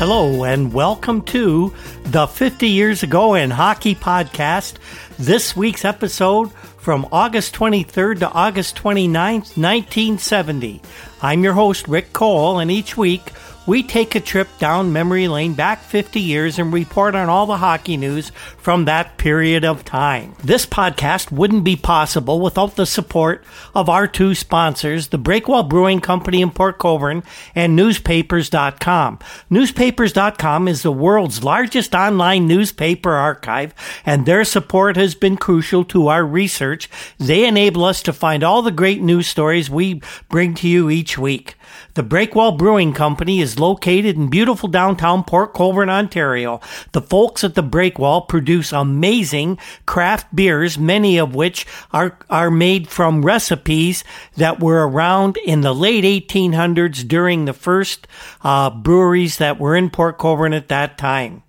Hello, and welcome to the 50 Years Ago in Hockey podcast. This week's episode from August 23rd to August 29th, 1970. I'm your host, Rick Cole, and each week we take a trip down memory lane back 50 years and report on all the hockey news from that period of time. This podcast wouldn't be possible without the support of our two sponsors, the Breakwell Brewing Company in Port Colborne and newspapers.com. Newspapers.com is the world's largest online newspaper archive, and their support has been crucial to our research. They enable us to find all the great news stories we bring to you each week. The Breakwell Brewing Company is located in beautiful downtown Port Colborne, Ontario. The folks at the Breakwell produce amazing craft beers, many of which are, are made from recipes that were around in the late 1800s during the first uh, breweries that were in Port Colborne at that time.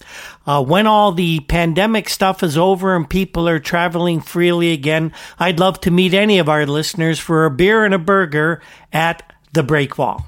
Uh, when all the pandemic stuff is over and people are traveling freely again, I'd love to meet any of our listeners for a beer and a burger at the break wall.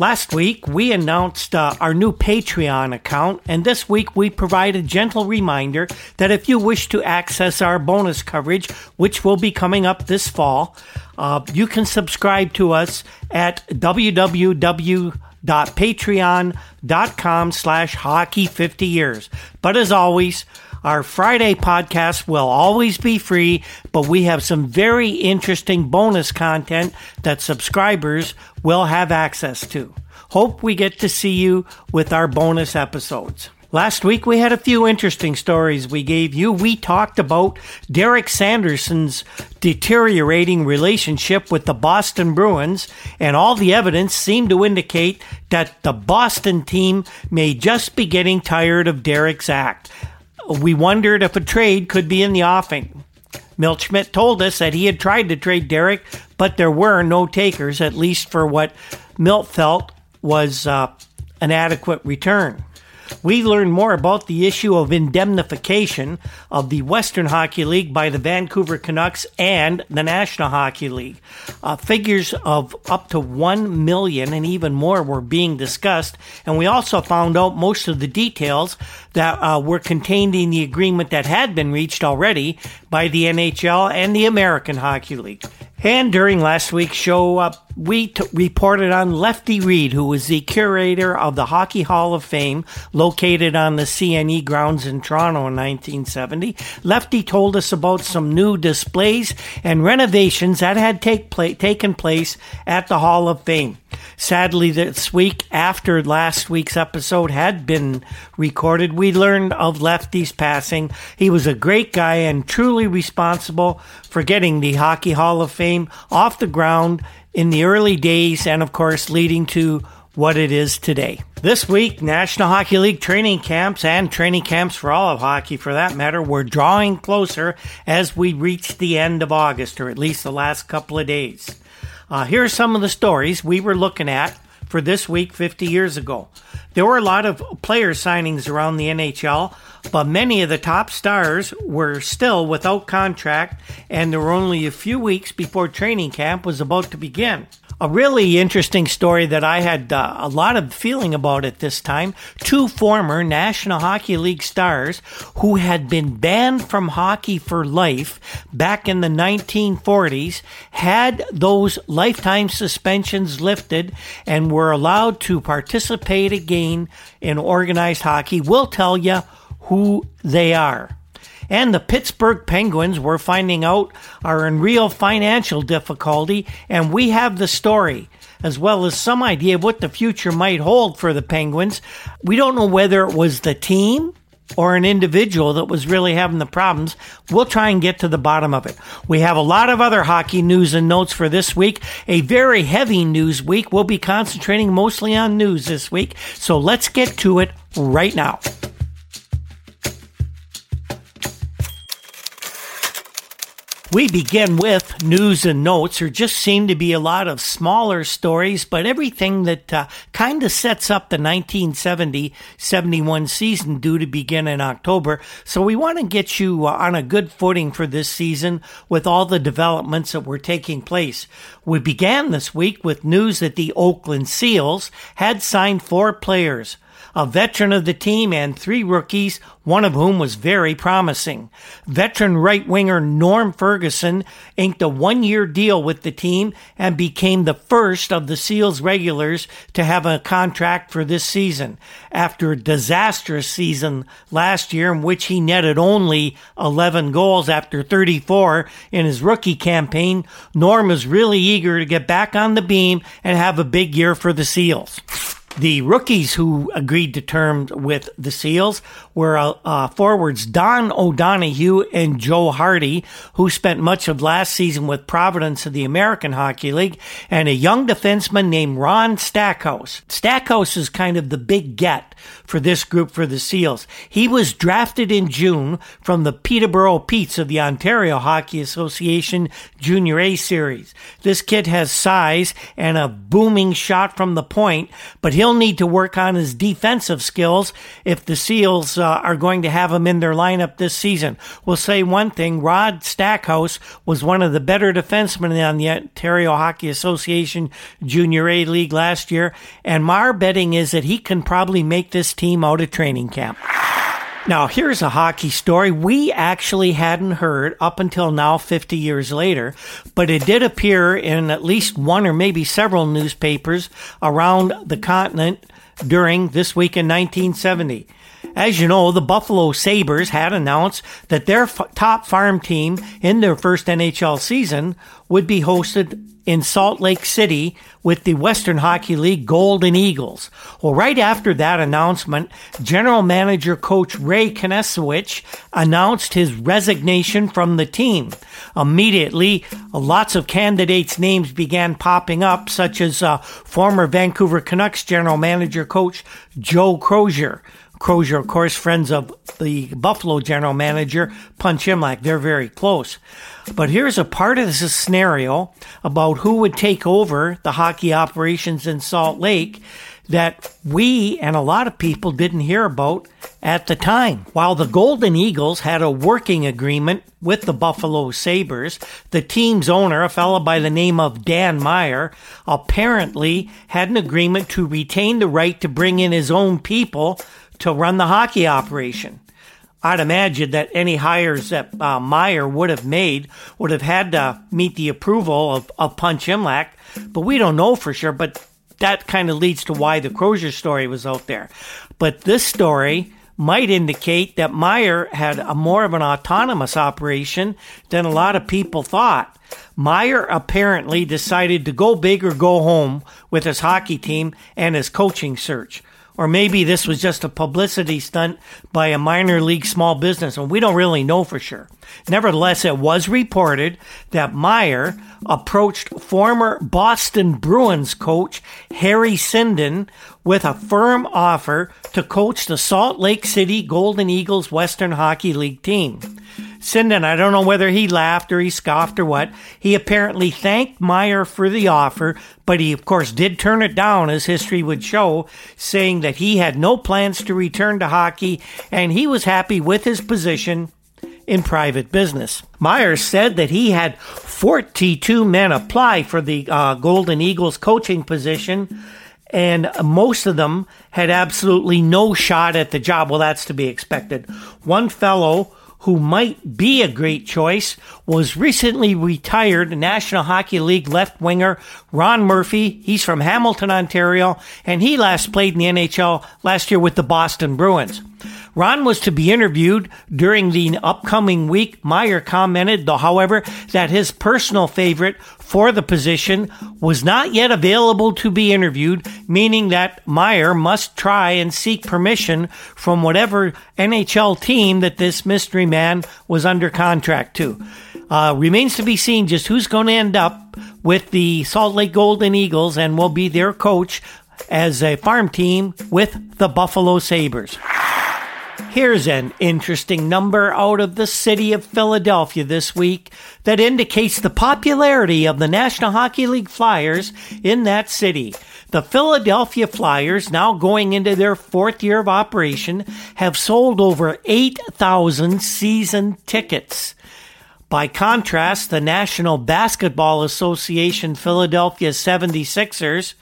Last week, we announced uh, our new Patreon account, and this week we provide a gentle reminder that if you wish to access our bonus coverage, which will be coming up this fall, uh, you can subscribe to us at www.patreon.com slash hockey 50 years. But as always, our Friday podcast will always be free, but we have some very interesting bonus content that subscribers will have access to. Hope we get to see you with our bonus episodes. Last week we had a few interesting stories we gave you. We talked about Derek Sanderson's deteriorating relationship with the Boston Bruins, and all the evidence seemed to indicate that the Boston team may just be getting tired of Derek's act. We wondered if a trade could be in the offing. Milt Schmidt told us that he had tried to trade Derek, but there were no takers, at least for what Milt felt was uh, an adequate return. We learned more about the issue of indemnification of the Western Hockey League by the Vancouver Canucks and the National Hockey League. Uh, figures of up to 1 million and even more were being discussed, and we also found out most of the details that uh, were contained in the agreement that had been reached already by the NHL and the American Hockey League. And during last week's show, uh, we t- reported on Lefty Reid, who was the curator of the Hockey Hall of Fame located on the CNE grounds in Toronto in 1970. Lefty told us about some new displays and renovations that had take pla- taken place at the Hall of Fame. Sadly, this week, after last week's episode had been recorded, we learned of Lefty's passing. He was a great guy and truly responsible for getting the Hockey Hall of Fame off the ground in the early days and, of course, leading to what it is today. This week, National Hockey League training camps and training camps for all of hockey, for that matter, were drawing closer as we reached the end of August, or at least the last couple of days. Uh, here are some of the stories we were looking at for this week 50 years ago. There were a lot of player signings around the NHL, but many of the top stars were still without contract, and there were only a few weeks before training camp was about to begin. A really interesting story that I had uh, a lot of feeling about at this time. Two former National Hockey League stars who had been banned from hockey for life back in the 1940s had those lifetime suspensions lifted and were allowed to participate again in organized hockey. We'll tell you who they are and the Pittsburgh Penguins, we're finding out, are in real financial difficulty, and we have the story. as well as some idea of what the future might hold for the Penguins. We don't know whether it was the team or an individual that was really having the problems. We'll try and get to the bottom of it. We have a lot of other hockey news and notes for this week. A very heavy news week. We'll be concentrating mostly on news this week. So let's get to it right now. We begin with news and notes. There just seem to be a lot of smaller stories, but everything that uh, kind of sets up the 1970 71 season due to begin in October. So we want to get you uh, on a good footing for this season with all the developments that were taking place. We began this week with news that the Oakland Seals had signed four players a veteran of the team, and three rookies, one of whom was very promising. Veteran right winger Norm Ferguson inked a one year deal with the team and became the first of the Seals regulars to have a contract for this season. After a disastrous season last year in which he netted only 11 goals after 34 in his rookie campaign, Norm is really eager to get back on the beam and have a big year for the Seals. The rookies who agreed to terms with the Seals were uh, uh, forwards Don O'Donoghue and Joe Hardy, who spent much of last season with Providence of the American Hockey League, and a young defenseman named Ron Stackhouse. Stackhouse is kind of the big get for this group for the Seals. He was drafted in June from the Peterborough Petes of the Ontario Hockey Association Junior A Series. This kid has size and a booming shot from the point, but he'll need to work on his defensive skills if the Seals uh, are going to have him in their lineup this season. We'll say one thing Ron Stackhouse was one of the better defensemen on the Ontario Hockey Association Junior A League last year, and my betting is that he can probably make this team out of training camp. Now, here's a hockey story we actually hadn't heard up until now, 50 years later, but it did appear in at least one or maybe several newspapers around the continent during this week in 1970. As you know, the Buffalo Sabres had announced that their f- top farm team in their first NHL season would be hosted in Salt Lake City with the Western Hockey League Golden Eagles. Well, right after that announcement, general manager coach Ray Kinasewich announced his resignation from the team. Immediately, lots of candidates' names began popping up, such as uh, former Vancouver Canucks general manager coach Joe Crozier. Crozier, of course, friends of the Buffalo general manager, Punch Imlach. They're very close. But here's a part of this scenario about who would take over the hockey operations in Salt Lake that we and a lot of people didn't hear about at the time. While the Golden Eagles had a working agreement with the Buffalo Sabres, the team's owner, a fellow by the name of Dan Meyer, apparently had an agreement to retain the right to bring in his own people to run the hockey operation. I'd imagine that any hires that uh, Meyer would have made would have had to meet the approval of, of Punch Imlach, but we don't know for sure. But that kind of leads to why the Crozier story was out there. But this story might indicate that Meyer had a more of an autonomous operation than a lot of people thought. Meyer apparently decided to go big or go home with his hockey team and his coaching search. Or maybe this was just a publicity stunt by a minor league small business, and we don't really know for sure. Nevertheless, it was reported that Meyer approached former Boston Bruins coach Harry Sinden with a firm offer to coach the Salt Lake City Golden Eagles Western Hockey League team. Sinden, I don't know whether he laughed or he scoffed or what. He apparently thanked Meyer for the offer, but he, of course, did turn it down, as history would show, saying that he had no plans to return to hockey and he was happy with his position in private business. Meyer said that he had 42 men apply for the uh, Golden Eagles coaching position, and most of them had absolutely no shot at the job. Well, that's to be expected. One fellow who might be a great choice was recently retired National Hockey League left winger Ron Murphy. He's from Hamilton, Ontario, and he last played in the NHL last year with the Boston Bruins. Ron was to be interviewed during the upcoming week. Meyer commented, though, however, that his personal favorite for the position was not yet available to be interviewed, meaning that Meyer must try and seek permission from whatever NHL team that this mystery man was under contract to. Uh, remains to be seen just who's going to end up with the Salt Lake Golden Eagles and will be their coach as a farm team with the Buffalo Sabres. Here's an interesting number out of the city of Philadelphia this week that indicates the popularity of the National Hockey League Flyers in that city. The Philadelphia Flyers, now going into their fourth year of operation, have sold over 8,000 season tickets. By contrast, the National Basketball Association Philadelphia 76ers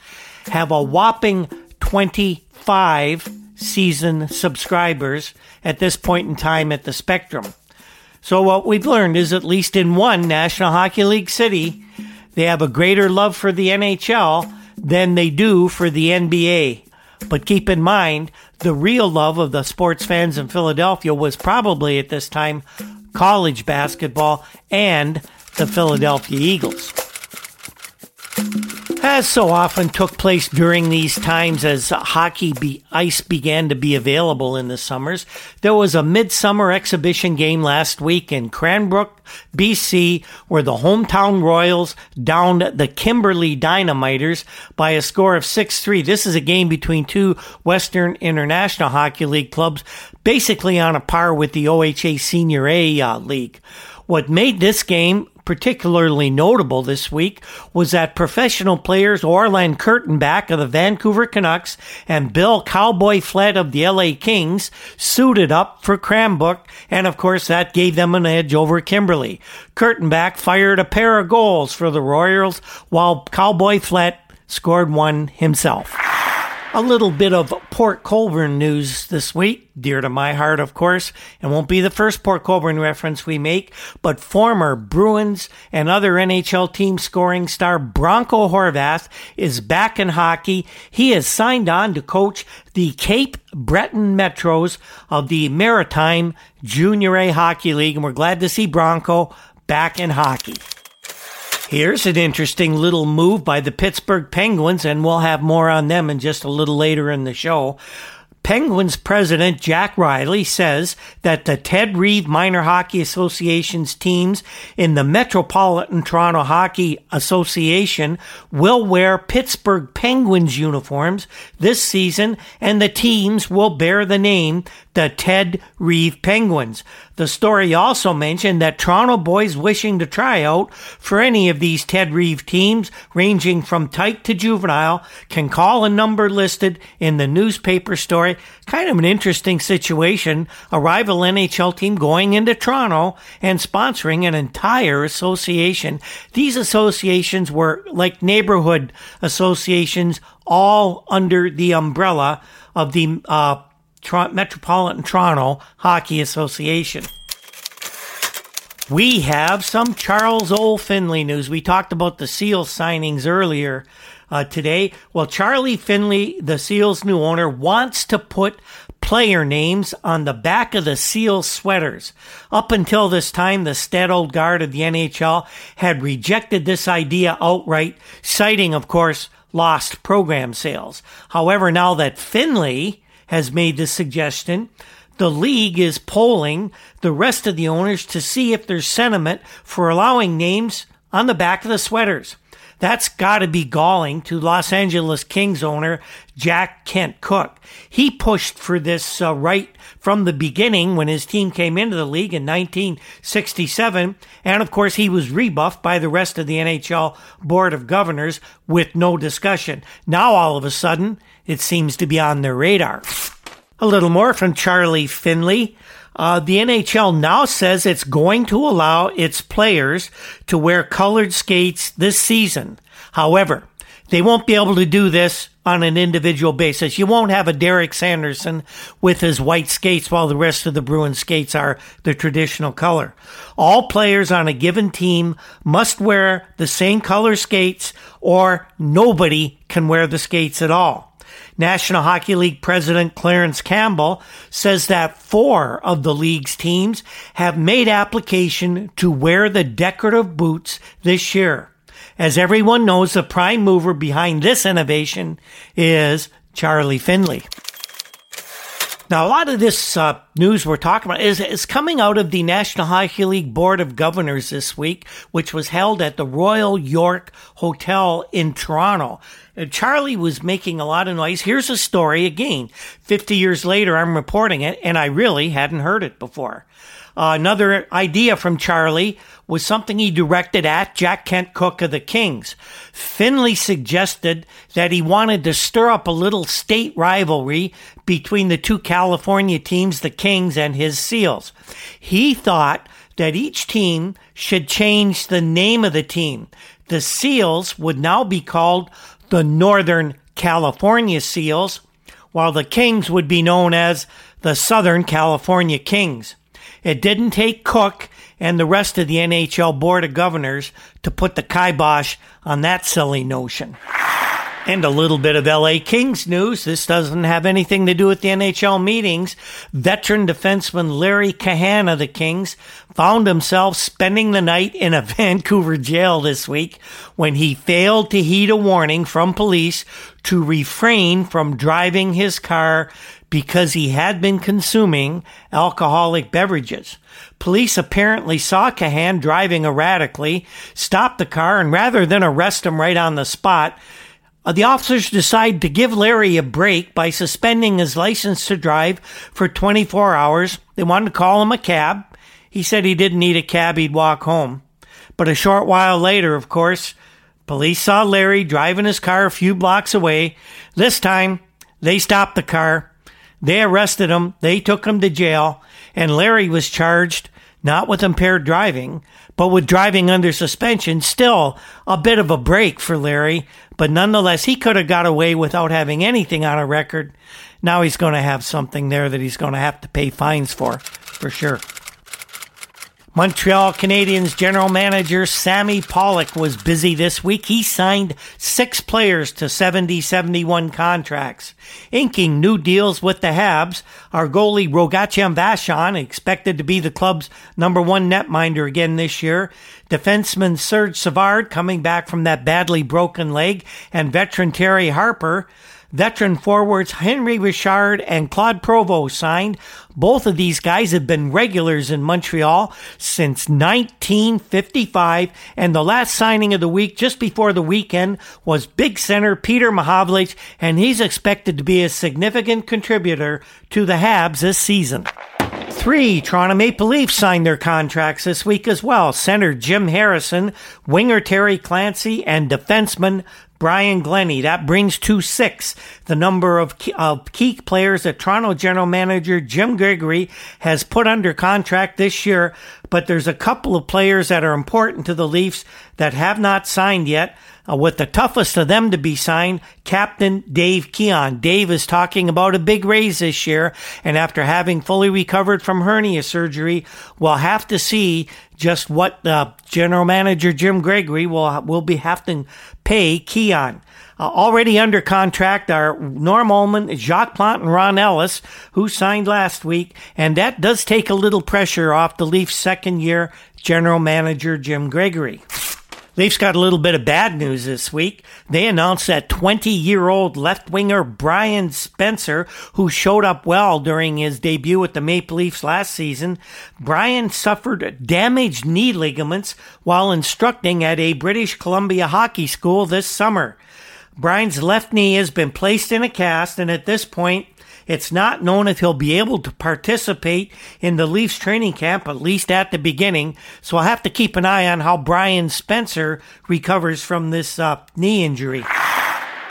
have a whopping 25 season subscribers at this point in time at the Spectrum. So, what we've learned is at least in one National Hockey League city, they have a greater love for the NHL than they do for the NBA. But keep in mind, the real love of the sports fans in Philadelphia was probably at this time college basketball and the Philadelphia Eagles as so often took place during these times as hockey be- ice began to be available in the summers, there was a midsummer exhibition game last week in Cranbrook, BC, where the hometown Royals downed the Kimberley Dynamiters by a score of 6-3. This is a game between two Western International Hockey League clubs, basically on a par with the OHA Senior A uh, League. What made this game particularly notable this week was that professional players Orland Kurtenbach of the Vancouver Canucks and Bill Cowboy Flett of the LA Kings suited up for Cranbrook, and of course that gave them an edge over Kimberley. Kurtenbach fired a pair of goals for the Royals, while Cowboy Flett scored one himself. A little bit of Port Colborne news this week, dear to my heart, of course, and won't be the first Port Colborne reference we make, but former Bruins and other NHL team scoring star Bronco Horvath is back in hockey. He has signed on to coach the Cape Breton Metros of the Maritime Junior A Hockey League, and we're glad to see Bronco back in hockey. Here's an interesting little move by the Pittsburgh Penguins, and we'll have more on them in just a little later in the show. Penguins president Jack Riley says that the Ted Reeve Minor Hockey Association's teams in the Metropolitan Toronto Hockey Association will wear Pittsburgh Penguins uniforms this season, and the teams will bear the name the Ted Reeve Penguins. The story also mentioned that Toronto boys wishing to try out for any of these Ted Reeve teams, ranging from tight to juvenile, can call a number listed in the newspaper story. Kind of an interesting situation. A rival NHL team going into Toronto and sponsoring an entire association. These associations were like neighborhood associations, all under the umbrella of the uh, Metropolitan Toronto Hockey Association. We have some Charles O. Finley news. We talked about the Seals signings earlier uh, today. Well, Charlie Finley, the Seals' new owner, wants to put player names on the back of the Seals sweaters. Up until this time, the stat old guard of the NHL had rejected this idea outright, citing, of course, lost program sales. However, now that Finley has made this suggestion. The league is polling the rest of the owners to see if there's sentiment for allowing names on the back of the sweaters. That's got to be galling to Los Angeles Kings owner Jack Kent Cooke. He pushed for this uh, right from the beginning when his team came into the league in 1967. And of course, he was rebuffed by the rest of the NHL Board of Governors with no discussion. Now, all of a sudden, it seems to be on their radar. A little more from Charlie Finley. Uh, the NHL now says it's going to allow its players to wear colored skates this season. However, they won't be able to do this on an individual basis. You won't have a Derek Sanderson with his white skates while the rest of the Bruin skates are the traditional color. All players on a given team must wear the same color skates or nobody can wear the skates at all. National Hockey League President Clarence Campbell says that four of the league's teams have made application to wear the decorative boots this year. As everyone knows, the prime mover behind this innovation is Charlie Finley. Now, a lot of this uh, news we're talking about is, is coming out of the National Hockey League Board of Governors this week, which was held at the Royal York Hotel in Toronto. Uh, Charlie was making a lot of noise. Here's a story again. 50 years later, I'm reporting it, and I really hadn't heard it before. Uh, another idea from Charlie was something he directed at Jack Kent Cooke of the Kings. Finley suggested that he wanted to stir up a little state rivalry between the two California teams, the Kings and his Seals. He thought that each team should change the name of the team. The Seals would now be called the Northern California Seals, while the Kings would be known as the Southern California Kings. It didn't take Cooke and the rest of the NHL Board of Governors to put the kibosh on that silly notion. And a little bit of LA Kings news. This doesn't have anything to do with the NHL meetings. Veteran defenseman Larry Cahan of the Kings found himself spending the night in a Vancouver jail this week when he failed to heed a warning from police to refrain from driving his car because he had been consuming alcoholic beverages. Police apparently saw Cahan driving erratically, stopped the car, and rather than arrest him right on the spot, uh, the officers decided to give Larry a break by suspending his license to drive for 24 hours. They wanted to call him a cab. He said he didn't need a cab, he'd walk home. But a short while later, of course, police saw Larry driving his car a few blocks away. This time, they stopped the car. They arrested him. They took him to jail. And Larry was charged not with impaired driving, but with driving under suspension. Still a bit of a break for Larry, but nonetheless, he could have got away without having anything on a record. Now he's going to have something there that he's going to have to pay fines for, for sure. Montreal Canadiens general manager Sammy Pollock was busy this week. He signed six players to 70 71 contracts, inking new deals with the Habs. Our goalie Rogatien Vachon, expected to be the club's number one netminder again this year. Defenseman Serge Savard coming back from that badly broken leg, and veteran Terry Harper. Veteran forwards Henri Richard and Claude Provost signed. Both of these guys have been regulars in Montreal since 1955, and the last signing of the week, just before the weekend, was big center Peter Mahovlich, and he's expected to be a significant contributor to the Habs this season. Three Toronto Maple Leafs signed their contracts this week as well. Center Jim Harrison, winger Terry Clancy, and defenseman Brian Glennie. That brings to six the number of key, of key players that Toronto general manager Jim Gregory has put under contract this year. But there's a couple of players that are important to the Leafs that have not signed yet. Uh, with the toughest of them to be signed, Captain Dave Keon. Dave is talking about a big raise this year, and after having fully recovered from hernia surgery, we'll have to see just what uh, general manager Jim Gregory will will be having to pay Keon. Uh, already under contract are Norm Ullman, Jacques Plante, and Ron Ellis, who signed last week, and that does take a little pressure off the Leafs' second year general manager Jim Gregory. Leafs got a little bit of bad news this week. They announced that 20 year old left winger Brian Spencer, who showed up well during his debut with the Maple Leafs last season, Brian suffered damaged knee ligaments while instructing at a British Columbia hockey school this summer. Brian's left knee has been placed in a cast, and at this point, it's not known if he'll be able to participate in the Leafs training camp, at least at the beginning. So I'll have to keep an eye on how Brian Spencer recovers from this uh, knee injury.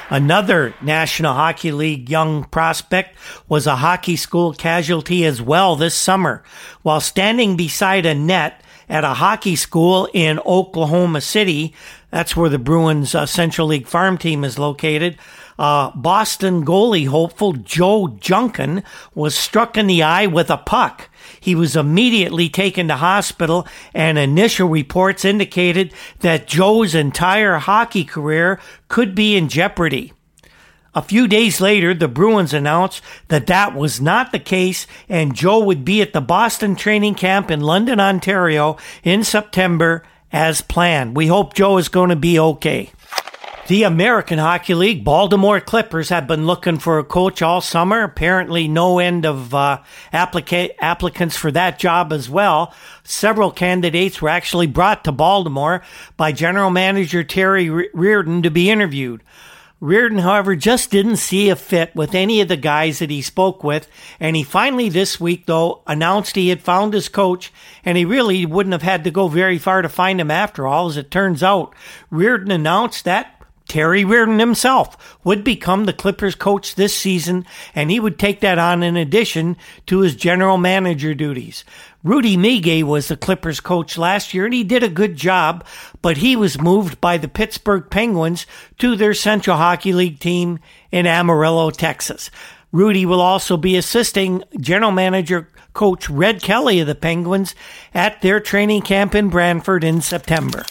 Another National Hockey League young prospect was a hockey school casualty as well this summer. While standing beside a net at a hockey school in Oklahoma City, that's where the Bruins uh, Central League farm team is located, uh, Boston goalie hopeful Joe Junkin was struck in the eye with a puck. He was immediately taken to hospital, and initial reports indicated that Joe's entire hockey career could be in jeopardy. A few days later, the Bruins announced that that was not the case and Joe would be at the Boston training camp in London, Ontario in September as planned. We hope Joe is going to be okay. The American Hockey League Baltimore Clippers have been looking for a coach all summer. Apparently, no end of uh, applica- applicants for that job as well. Several candidates were actually brought to Baltimore by General Manager Terry Reardon to be interviewed. Reardon, however, just didn't see a fit with any of the guys that he spoke with, and he finally this week, though, announced he had found his coach, and he really wouldn't have had to go very far to find him after all, as it turns out. Reardon announced that Terry Reardon himself would become the Clippers coach this season, and he would take that on in addition to his general manager duties. Rudy Migay was the Clippers coach last year, and he did a good job, but he was moved by the Pittsburgh Penguins to their Central Hockey League team in Amarillo, Texas. Rudy will also be assisting general manager coach Red Kelly of the Penguins at their training camp in Brantford in September.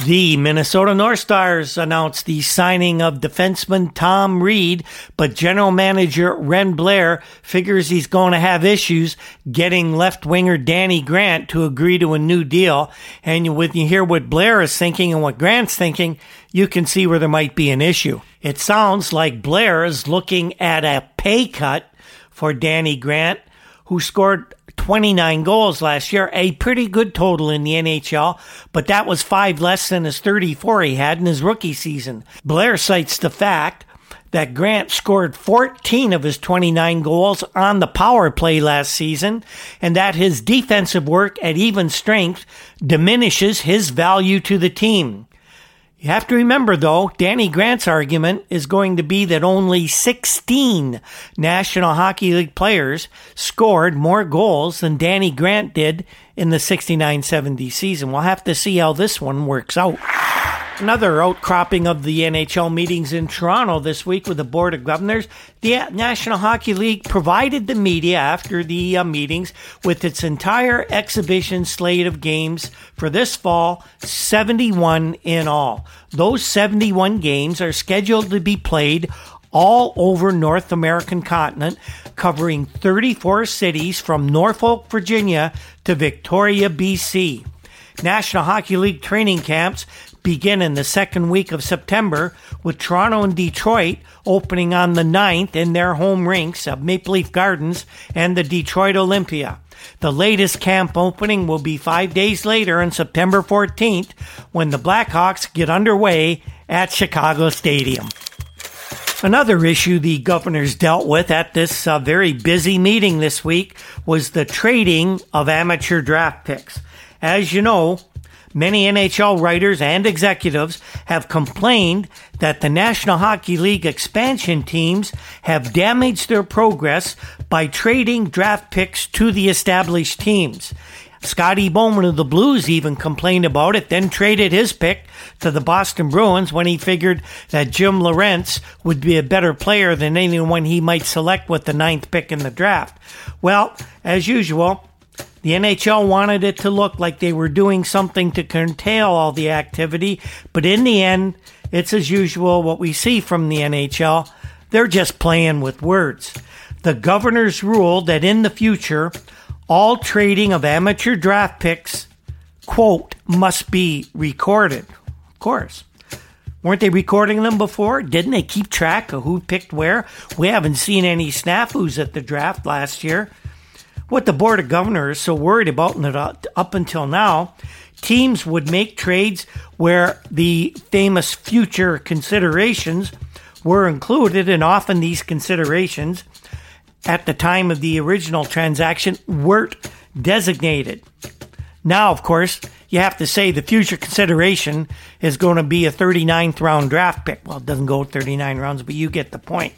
The Minnesota North Stars announced the signing of defenseman Tom Reid, but general manager Wren Blair figures he's going to have issues getting left winger Danny Grant to agree to a new deal. And when you hear what Blair is thinking and what Grant's thinking, you can see where there might be an issue. It sounds like Blair is looking at a pay cut for Danny Grant, who scored 29 goals last year, a pretty good total in the NHL, but that was five less than his 34 he had in his rookie season. Blair cites the fact that Grant scored 14 of his 29 goals on the power play last season, and that his defensive work at even strength diminishes his value to the team. You have to remember, though, Danny Grant's argument is going to be that only 16 National Hockey League players scored more goals than Danny Grant did in the 69 70 season. We'll have to see how this one works out. Another outcropping of the NHL meetings in Toronto this week with the Board of Governors. The National Hockey League provided the media after the uh, meetings with its entire exhibition slate of games for this fall, 71 in all. Those 71 games are scheduled to be played all over North American continent, covering 34 cities from Norfolk, Virginia to Victoria, BC. National Hockey League training camps begin in the second week of September, with Toronto and Detroit opening on the 9th in their home rinks of Maple Leaf Gardens and the Detroit Olympia. The latest camp opening will be five days later on September 14th when the Blackhawks get underway at Chicago Stadium. Another issue the governors dealt with at this uh, very busy meeting this week was the trading of amateur draft picks. As you know, Many NHL writers and executives have complained that the National Hockey League expansion teams have damaged their progress by trading draft picks to the established teams. Scotty Bowman of the Blues even complained about it, then traded his pick to the Boston Bruins when he figured that Jim Leyritz would be a better player than anyone he might select with the ninth pick in the draft. Well, as usual, the NHL wanted it to look like they were doing something to curtail all the activity, but in the end, it's as usual what we see from the NHL. They're just playing with words. The governors ruled that in the future, all trading of amateur draft picks, quote, must be recorded. Of course. Weren't they recording them before? Didn't they keep track of who picked where? We haven't seen any snafus at the draft last year what the Board of Governors so worried about up until now, teams would make trades where the famous future considerations were included, and often these considerations at the time of the original transaction weren't designated. Now, of course, you have to say the future consideration is going to be a 39th round draft pick. Well, it doesn't go 39 rounds, but you get the point.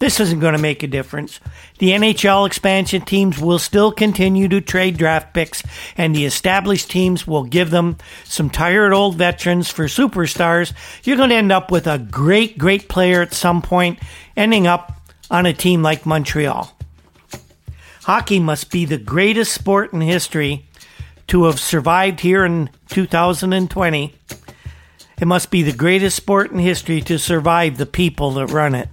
This isn't going to make a difference. The NHL expansion teams will still continue to trade draft picks, and the established teams will give them some tired old veterans for superstars. You're going to end up with a great, great player at some point, ending up on a team like Montreal. Hockey must be the greatest sport in history to have survived here in 2020 It must be the greatest sport in history to survive the people that run it.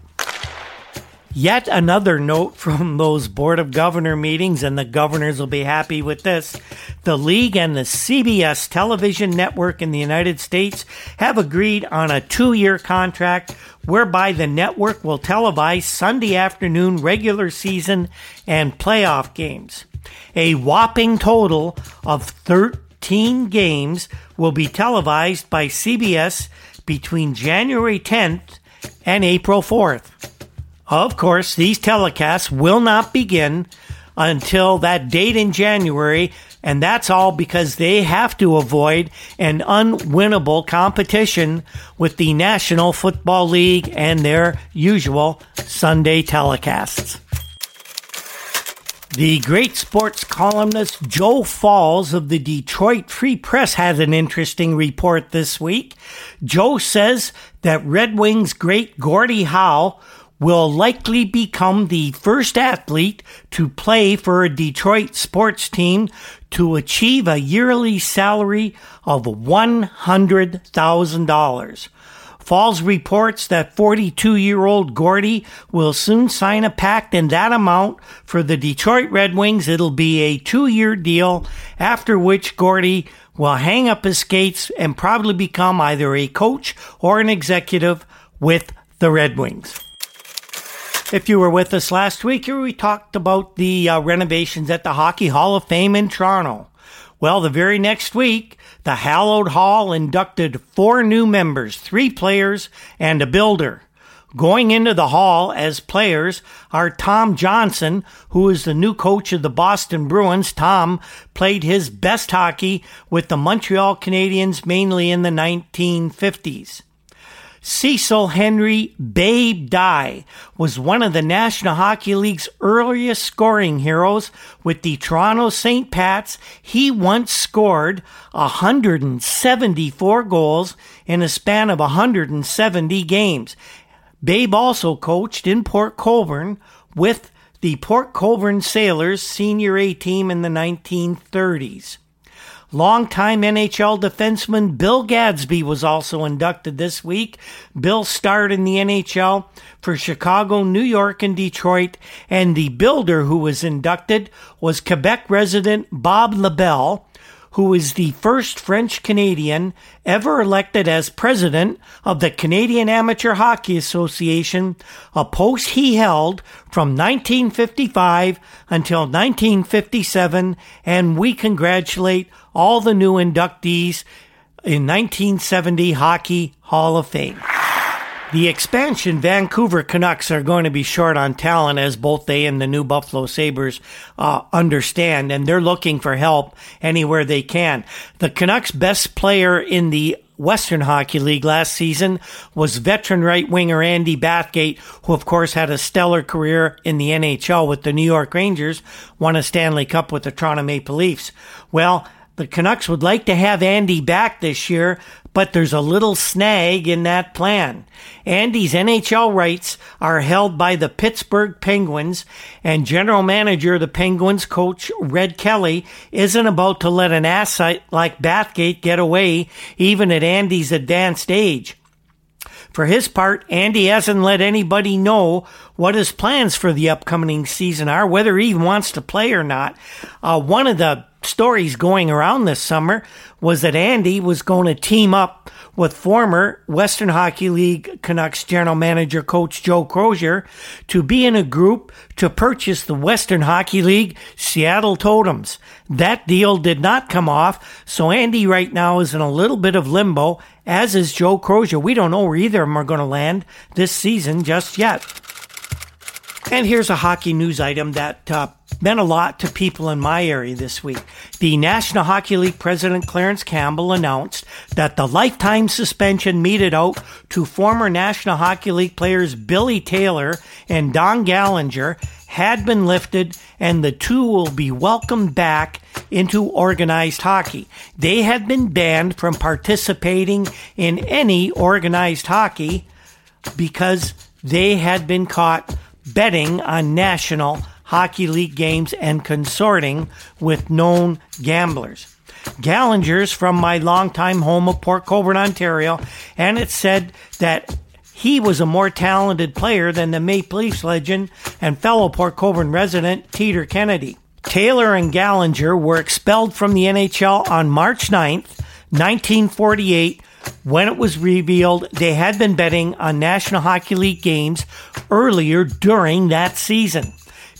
Yet another note from those Board of Governor meetings, and the governors will be happy with this. The league and the CBS television network in the United States have agreed on a two year contract whereby the network will televise Sunday afternoon regular season and playoff games. A whopping total of 13 games will be televised by CBS between January 10th and April 4th. Of course, these telecasts will not begin until that date in January, and that's all because they have to avoid an unwinnable competition with the National Football League and their usual Sunday telecasts. The great sports columnist Joe Falls of the Detroit Free Press had an interesting report this week. Joe says that Red Wings great Gordie Howe will likely become the first athlete to play for a Detroit sports team to achieve a yearly salary of $100,000. Falls reports that 42 year old Gordie will soon sign a pact in that amount for the Detroit Red Wings. It'll be a two year deal, after which Gordie will hang up his skates and probably become either a coach or an executive with the Red Wings. If you were with us last week, we talked about the uh, renovations at the Hockey Hall of Fame in Toronto. Well, the very next week, the hallowed hall inducted four new members, three players, and a builder. Going into the hall as players are Tom Johnson, who is the new coach of the Boston Bruins. Tom played his best hockey with the Montreal Canadiens mainly in the 1950s. Cecil Henry Babe Dye was one of the National Hockey League's earliest scoring heroes with the Toronto St. Pats. He once scored 174 goals in a span of 170 games. Babe also coached in Port Colborne with the Port Colborne Sailors senior A team in the 1930s. Longtime NHL defenseman Bill Gadsby was also inducted this week. Bill starred in the NHL for Chicago, New York, and Detroit, and the builder who was inducted was Quebec resident Bob Lebel, who is the first French Canadian ever elected as president of the Canadian Amateur Hockey Association, a post he held from 1955 until 1957, and we congratulate all the new inductees in 1970 Hockey Hall of Fame. The expansion Vancouver Canucks are going to be short on talent, as both they and the new Buffalo Sabres uh, understand, and they're looking for help anywhere they can. The Canucks' best player in the Western Hockey League last season was veteran right winger Andy Bathgate, who of course had a stellar career in the NHL with the New York Rangers, won a Stanley Cup with the Toronto Maple Leafs. Well, the Canucks would like to have Andy back this year, but there's a little snag in that plan. Andy's NHL rights are held by the Pittsburgh Penguins, and general manager of the Penguins, coach Red Kelly, isn't about to let an asset like Bathgate get away, even at Andy's advanced age. For his part, Andy hasn't let anybody know what his plans for the upcoming season are, whether he wants to play or not. Uh, one of the stories going around this summer was that Andy was going to team up with former Western Hockey League Canucks general manager coach Joe Crozier to be in a group to purchase the Western Hockey League Seattle Totems. That deal did not come off, so Andy right now is in a little bit of limbo, as is Joe Crozier. We don't know where either of them are going to land this season just yet. And here's a hockey news item that uh, meant a lot to people in my area this week. The National Hockey League president Clarence Campbell announced that the lifetime suspension meted out to former National Hockey League players Billy Taylor and Don Gallinger had been lifted and the two will be welcomed back into organized hockey. They had been banned from participating in any organized hockey because they had been caught betting on National Hockey League games and consorting with known gamblers. Gallinger's from my longtime home of Port Colborne, Ontario, and it said that he was a more talented player than the Maple Leafs legend and fellow Port Colborne resident Teeder Kennedy. Taylor and Gallinger were expelled from the NHL on March 9th, 1948, when it was revealed they had been betting on National Hockey League games earlier during that season.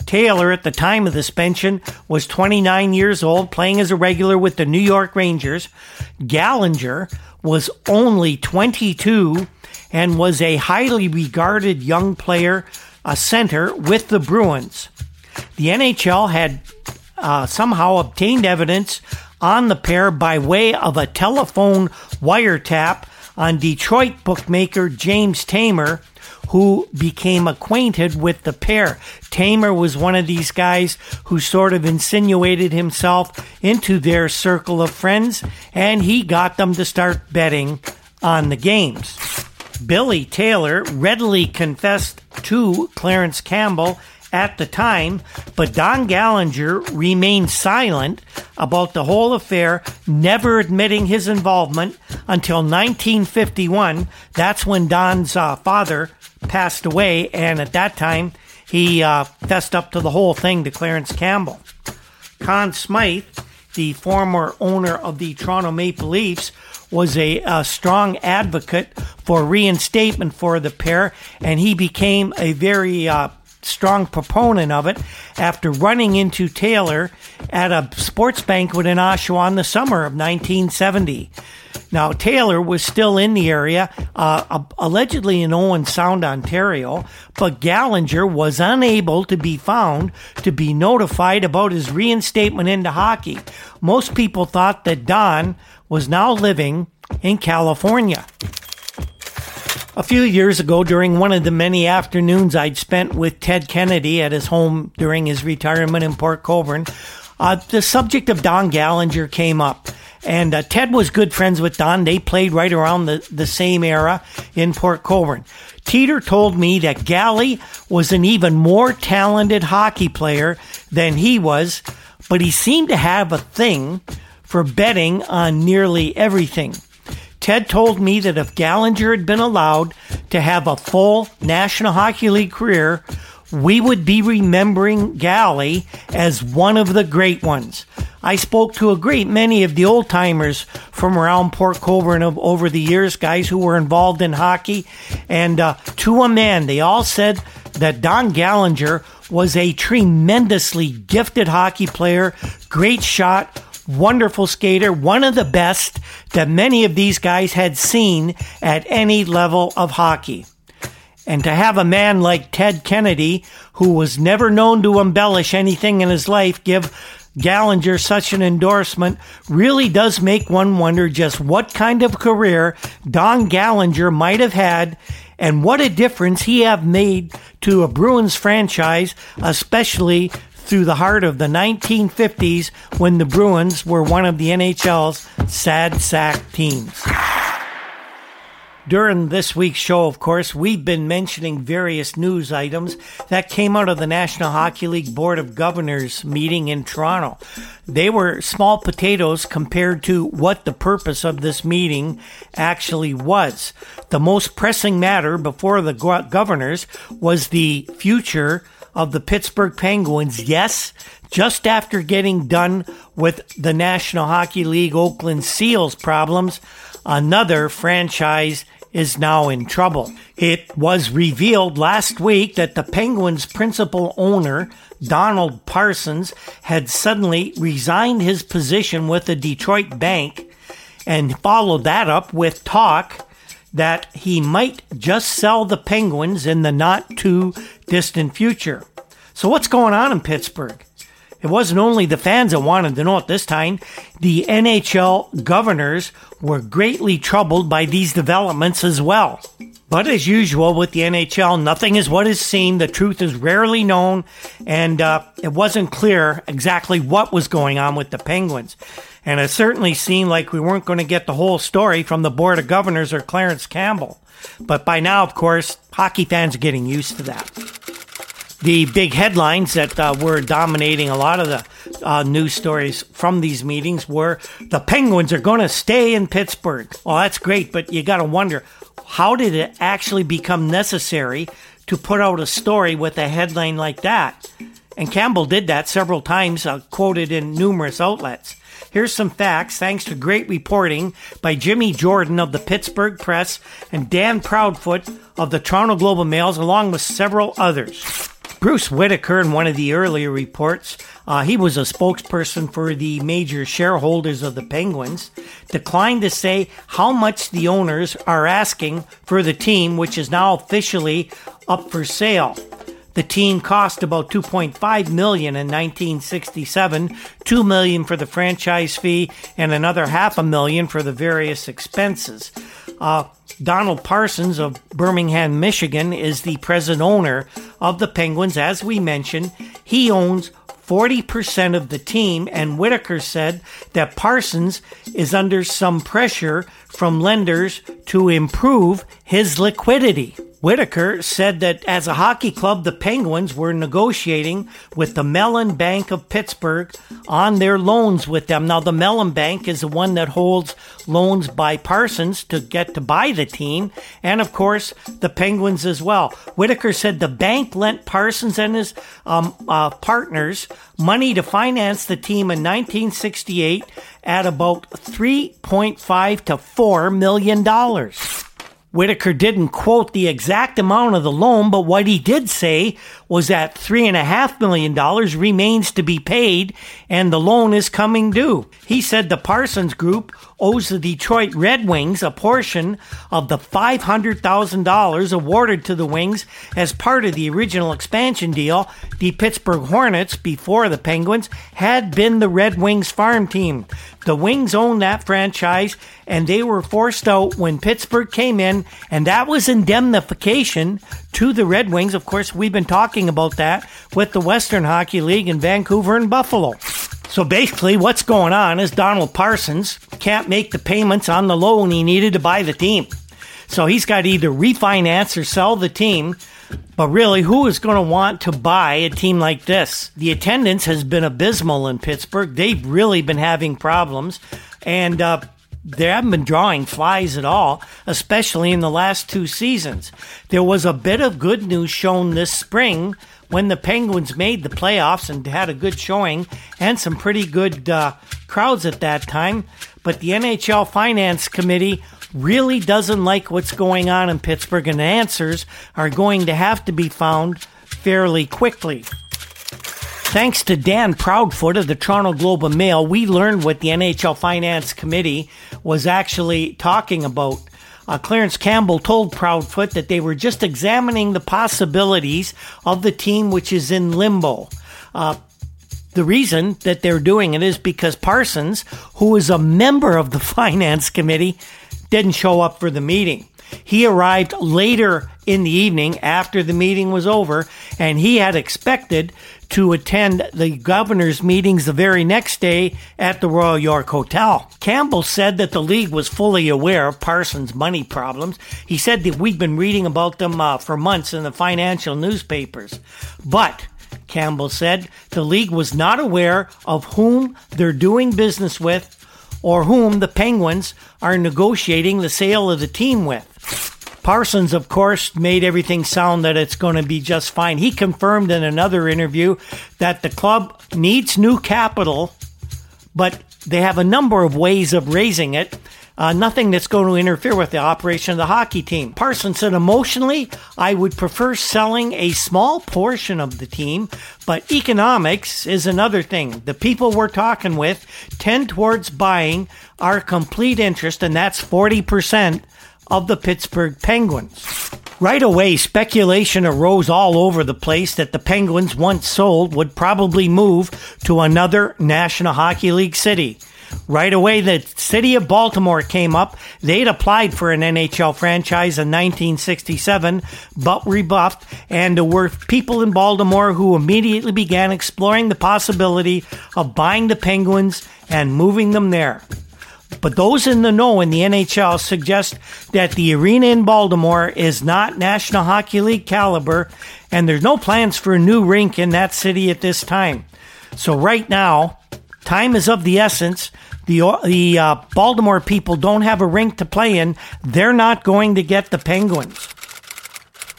Taylor, at the time of the suspension, was 29 years old, playing as a regular with the New York Rangers. Gallinger was only 22 and was a highly regarded young player, a center with the Bruins. The NHL had uh, somehow obtained evidence on the pair by way of a telephone wiretap on Detroit bookmaker James Tamer, who became acquainted with the pair. Tamer was one of these guys who sort of insinuated himself into their circle of friends, and he got them to start betting on the games. Billy Taylor readily confessed to Clarence Campbell at the time, but Don Gallinger remained silent about the whole affair, never admitting his involvement until 1951. That's when Don's uh, father passed away, and at that time he uh, fessed up to the whole thing to Clarence Campbell. Conn Smythe, the former owner of the Toronto Maple Leafs, was a, a, strong advocate for reinstatement for the pair, and he became a very uh, strong proponent of it after running into Taylor at a sports banquet in Oshawa in the summer of 1970. Now, Taylor was still in the area, uh, allegedly in Owen Sound, Ontario, but Gallinger was unable to be found to be notified about his reinstatement into hockey. Most people thought that Don was now living in California. A few years ago, during one of the many afternoons I'd spent with Ted Kennedy at his home during his retirement in Port Colborne, uh, the subject of Don Gallinger came up. And uh, Ted was good friends with Don. They played right around the, the same era in Port Colborne. Teeder told me that Gally was an even more talented hockey player than he was, but he seemed to have a thing for betting on nearly everything. Ted told me that if Gallinger had been allowed to have a full National Hockey League career, we would be remembering Gally as one of the great ones. I spoke to a great many of the old timers from around Port Colborne over the years, guys who were involved in hockey, and uh, to a man, they all said that Don Gallinger was a tremendously gifted hockey player, great shot, wonderful skater, one of the best that many of these guys had seen at any level of hockey. And to have a man like Ted Kennedy, who was never known to embellish anything in his life, give Gallinger such an endorsement really does make one wonder just what kind of career Don Gallinger might have had and what a difference he have made to a Bruins franchise, especially through the heart of the 1950s when the Bruins were one of the NHL's sad sack teams. During this week's show, of course, we've been mentioning various news items that came out of the National Hockey League Board of Governors meeting in Toronto. They were small potatoes compared to what the purpose of this meeting actually was. The most pressing matter before the governors was the future of the Pittsburgh Penguins, yes, just after getting done with the National Hockey League Oakland Seals problems, another franchise is now in trouble. It was revealed last week that the Penguins' principal owner, Donald Parsons, had suddenly resigned his position with the Detroit bank and followed that up with talk that he might just sell the Penguins in the not too distant future. So, what's going on in Pittsburgh? It wasn't only the fans that wanted to know at this time. The NHL governors were greatly troubled by these developments as well. But as usual with the NHL, nothing is what is seen. The truth is rarely known, and uh, it wasn't clear exactly what was going on with the Penguins. And it certainly seemed like we weren't going to get the whole story from the Board of Governors or Clarence Campbell. But by now, of course, hockey fans are getting used to that. The big headlines that uh, were dominating a lot of the uh, news stories from these meetings were the Penguins are going to stay in Pittsburgh. Well, that's great, but you got to wonder how did it actually become necessary to put out a story with a headline like that? And Campbell did that several times, uh, quoted in numerous outlets. Here's some facts thanks to great reporting by Jimmy Jordan of the Pittsburgh Press and Dan Proudfoot of the Toronto Globe and Mails, along with several others. Bruce Whitaker, in one of the earlier reports, uh, he was a spokesperson for the major shareholders of the Penguins, declined to say how much the owners are asking for the team, which is now officially up for sale. The team cost about 2.5 million in 1967, 2 million for the franchise fee, and another half a million for the various expenses. Uh, Donald Parsons of Birmingham, Michigan, is the present owner of the Penguins. As we mentioned, he owns 40% of the team, and Whitaker said that Parsons is under some pressure from lenders to improve his liquidity. Whitaker said that as a hockey club, the Penguins were negotiating with the Mellon Bank of Pittsburgh on their loans with them. Now, the Mellon Bank is the one that holds loans by Parsons to get to buy the team, and of course, the Penguins as well. Whitaker said the bank lent Parsons and his um, uh, partners money to finance the team in 1968 at about 3.5 to 4 million dollars. Whitaker didn't quote the exact amount of the loan, but what he did say was that $3.5 million remains to be paid and the loan is coming due. He said the Parsons Group owes the Detroit Red Wings a portion of the $500,000 awarded to the Wings as part of the original expansion deal. The Pittsburgh Hornets, before the Penguins, had been the Red Wings farm team. The Wings owned that franchise and they were forced out when Pittsburgh came in, and that was indemnification to the Red Wings. Of course, we've been talking about that with the Western Hockey League in Vancouver and Buffalo. So basically, what's going on is Donald Parsons can't make the payments on the loan he needed to buy the team. So he's got to either refinance or sell the team. But really, who is going to want to buy a team like this? The attendance has been abysmal in Pittsburgh. They've really been having problems. And uh, they haven't been drawing flies at all, especially in the last two seasons. There was a bit of good news shown this spring when the Penguins made the playoffs and had a good showing and some pretty good uh, crowds at that time. But the NHL Finance Committee really doesn't like what's going on in Pittsburgh, and answers are going to have to be found fairly quickly. Thanks to Dan Proudfoot of the Toronto Globe and Mail, we learned what the NHL Finance Committee was actually talking about. Uh, Clarence Campbell told Proudfoot that they were just examining the possibilities of the team which is in limbo. Uh, the reason that they're doing it is because Parsons, who is a member of the finance committee, didn't show up for the meeting. He arrived later in the evening after the meeting was over, and he had expected to attend the governor's meetings the very next day at the Royal York Hotel. Campbell said that the league was fully aware of Parsons' money problems. He said that we'd been reading about them uh, for months in the financial newspapers. But Campbell said the league was not aware of whom they're doing business with or whom the Penguins are negotiating the sale of the team with. Parsons, of course, made everything sound that it's going to be just fine. He confirmed in another interview that the club needs new capital, but they have a number of ways of raising it. Uh, nothing that's going to interfere with the operation of the hockey team. Parsons said, emotionally, I would prefer selling a small portion of the team, but economics is another thing. The people we're talking with tend towards buying our complete interest, and that's 40% of the Pittsburgh Penguins. Right away, speculation arose all over the place that the Penguins, once sold, would probably move to another National Hockey League city. Right away, the city of Baltimore came up. They'd applied for an NHL franchise in 1967, but rebuffed, and there were people in Baltimore who immediately began exploring the possibility of buying the Penguins and moving them there. But those in the know in the NHL suggest that the arena in Baltimore is not National Hockey League caliber, and there's no plans for a new rink in that city at this time. So, right now, time is of the essence. The, the uh, Baltimore people don't have a rink to play in. They're not going to get the Penguins.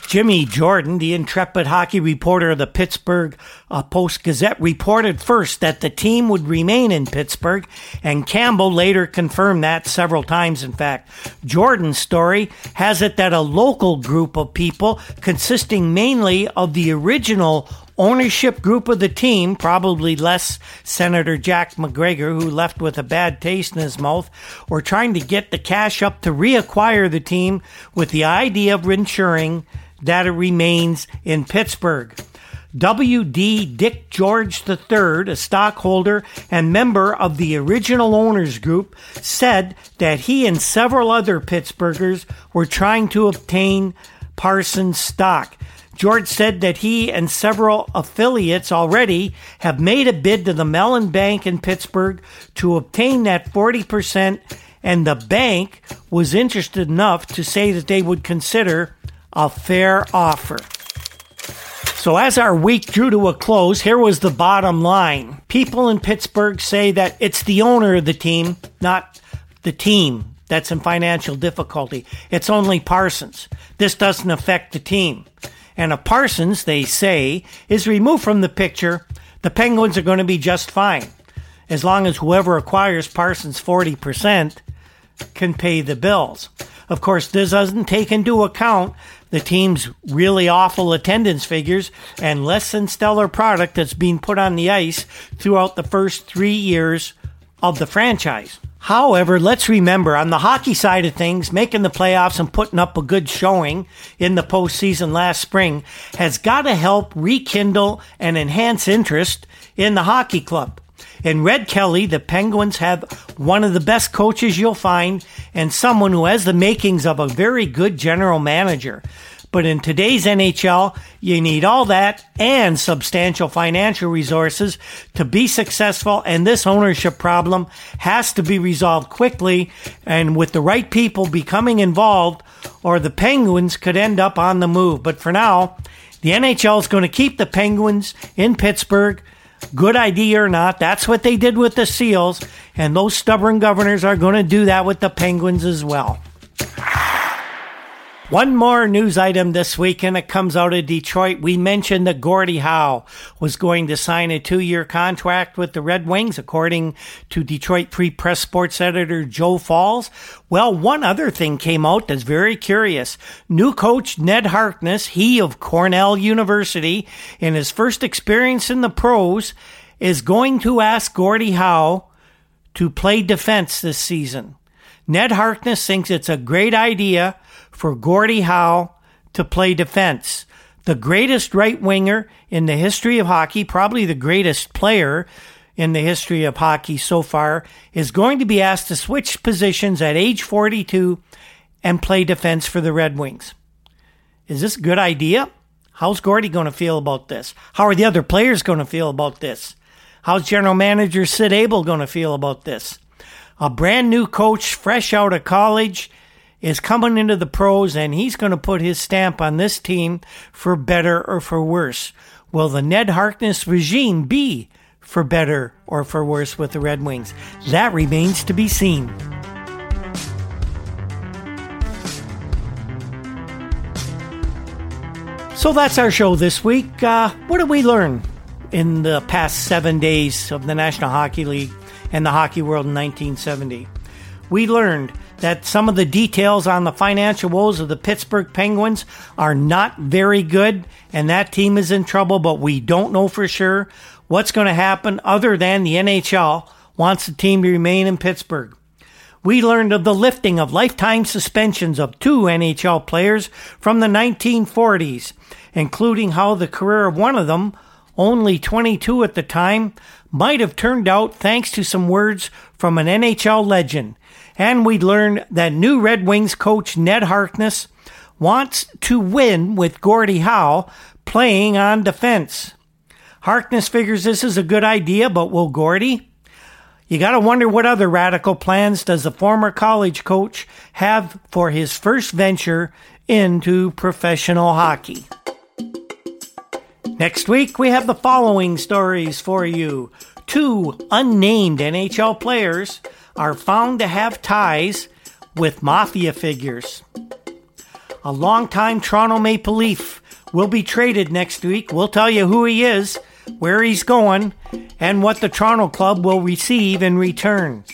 Jimmy Jordan, the intrepid hockey reporter of the Pittsburgh uh, Post Gazette, reported first that the team would remain in Pittsburgh, and Campbell later confirmed that several times, in fact. Jordan's story has it that a local group of people, consisting mainly of the original ownership group of the team, probably less Senator Jack McGregor, who left with a bad taste in his mouth, were trying to get the cash up to reacquire the team with the idea of ensuring that it remains in Pittsburgh. W.D. Dick George III, a stockholder and member of the original owners group, said that he and several other Pittsburghers were trying to obtain Parsons stock. George said that he and several affiliates already have made a bid to the Mellon Bank in Pittsburgh to obtain that 40%, and the bank was interested enough to say that they would consider a fair offer. So, as our week drew to a close, here was the bottom line. People in Pittsburgh say that it's the owner of the team, not the team, that's in financial difficulty. It's only Parsons. This doesn't affect the team. And if Parsons, they say, is removed from the picture, the Penguins are going to be just fine. As long as whoever acquires Parsons 40% can pay the bills. Of course, this doesn't take into account the team's really awful attendance figures and less than stellar product that's being put on the ice throughout the first three years of the franchise. However, let's remember on the hockey side of things, making the playoffs and putting up a good showing in the postseason last spring has got to help rekindle and enhance interest in the hockey club. In Red Kelly, the Penguins have one of the best coaches you'll find and someone who has the makings of a very good general manager. But in today's NHL, you need all that and substantial financial resources to be successful. And this ownership problem has to be resolved quickly and with the right people becoming involved, or the Penguins could end up on the move. But for now, the NHL is going to keep the Penguins in Pittsburgh Good idea or not, that's what they did with the Seals, and those stubborn governors are going to do that with the Penguins as well. One more news item this week, and it comes out of Detroit. We mentioned that Gordie Howe was going to sign a two year contract with the Red Wings, according to Detroit Free Press sports editor Joe Falls. Well, one other thing came out that's very curious. New coach Ned Harkness, he of Cornell University, in his first experience in the pros, is going to ask Gordie Howe to play defense this season. Ned Harkness thinks it's a great idea for Gordie Howe to play defense. The greatest right winger in the history of hockey, probably the greatest player in the history of hockey so far, is going to be asked to switch positions at age 42 and play defense for the Red Wings. Is this a good idea? How's Gordie going to feel about this? How are the other players going to feel about this? How's general manager Sid Abel going to feel about this? A brand new coach, fresh out of college, is coming into the pros and he's going to put his stamp on this team for better or for worse. Will the Ned Harkness regime be for better or for worse with the Red Wings? That remains to be seen. So that's our show this week. Uh, what did we learn in the past seven days of the National Hockey League and the hockey world in 1970? We learned that some of the details on the financial woes of the Pittsburgh Penguins are not very good, and that team is in trouble, but we don't know for sure what's going to happen other than the NHL wants the team to remain in Pittsburgh. We learned of the lifting of lifetime suspensions of two NHL players from the 1940s, including how the career of one of them, only 22 at the time, might have turned out thanks to some words from an NHL legend. And we learned that new Red Wings coach Ned Harkness wants to win with Gordie Howe playing on defense. Harkness figures this is a good idea, but will Gordie? You got to wonder what other radical plans does the former college coach have for his first venture into professional hockey. Next week, we have the following stories for you. Two unnamed NHL players are found to have ties with mafia figures. A longtime Toronto Maple Leaf will be traded next week. We'll tell you who he is, where he's going, and what the Toronto club will receive in return.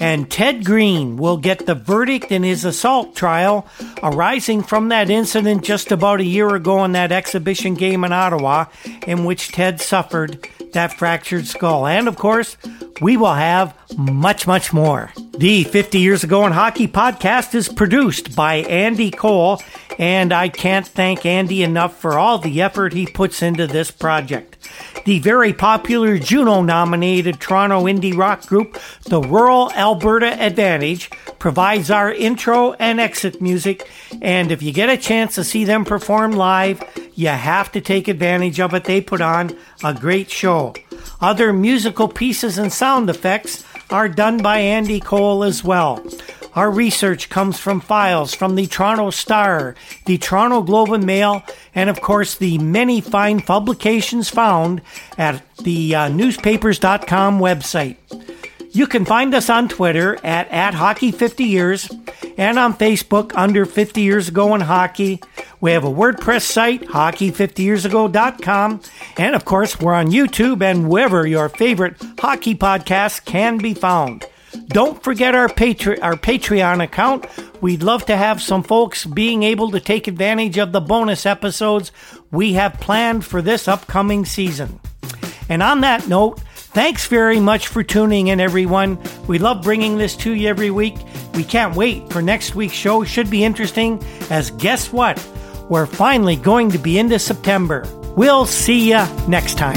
And Ted Green will get the verdict in his assault trial arising from that incident just about a year ago in that exhibition game in Ottawa in which Ted suffered that fractured skull. And of course, we will have much, much more. The 50 Years Ago in Hockey podcast is produced by Andy Cole, and I can't thank Andy enough for all the effort he puts into this project. The very popular Juno nominated Toronto indie rock group, the Rural Alberta Advantage, provides our intro and exit music, and if you get a chance to see them perform live, you have to take advantage of it. They put on a great show. Other musical pieces and sound effects are done by Andy Cole as well. Our research comes from files from the Toronto Star, the Toronto Globe and Mail, and of course the many fine publications found at the uh, newspapers.com website. You can find us on Twitter at, at Hockey50Years and on Facebook under 50 Years Ago in Hockey. We have a WordPress site, hockey50yearsago.com. And of course, we're on YouTube and wherever your favorite hockey podcasts can be found. Don't forget our, Patre- our Patreon account. We'd love to have some folks being able to take advantage of the bonus episodes we have planned for this upcoming season. And on that note, thanks very much for tuning in, everyone. We love bringing this to you every week. We can't wait for next week's show. Should be interesting, as guess what? We're finally going to be into September. We'll see you next time.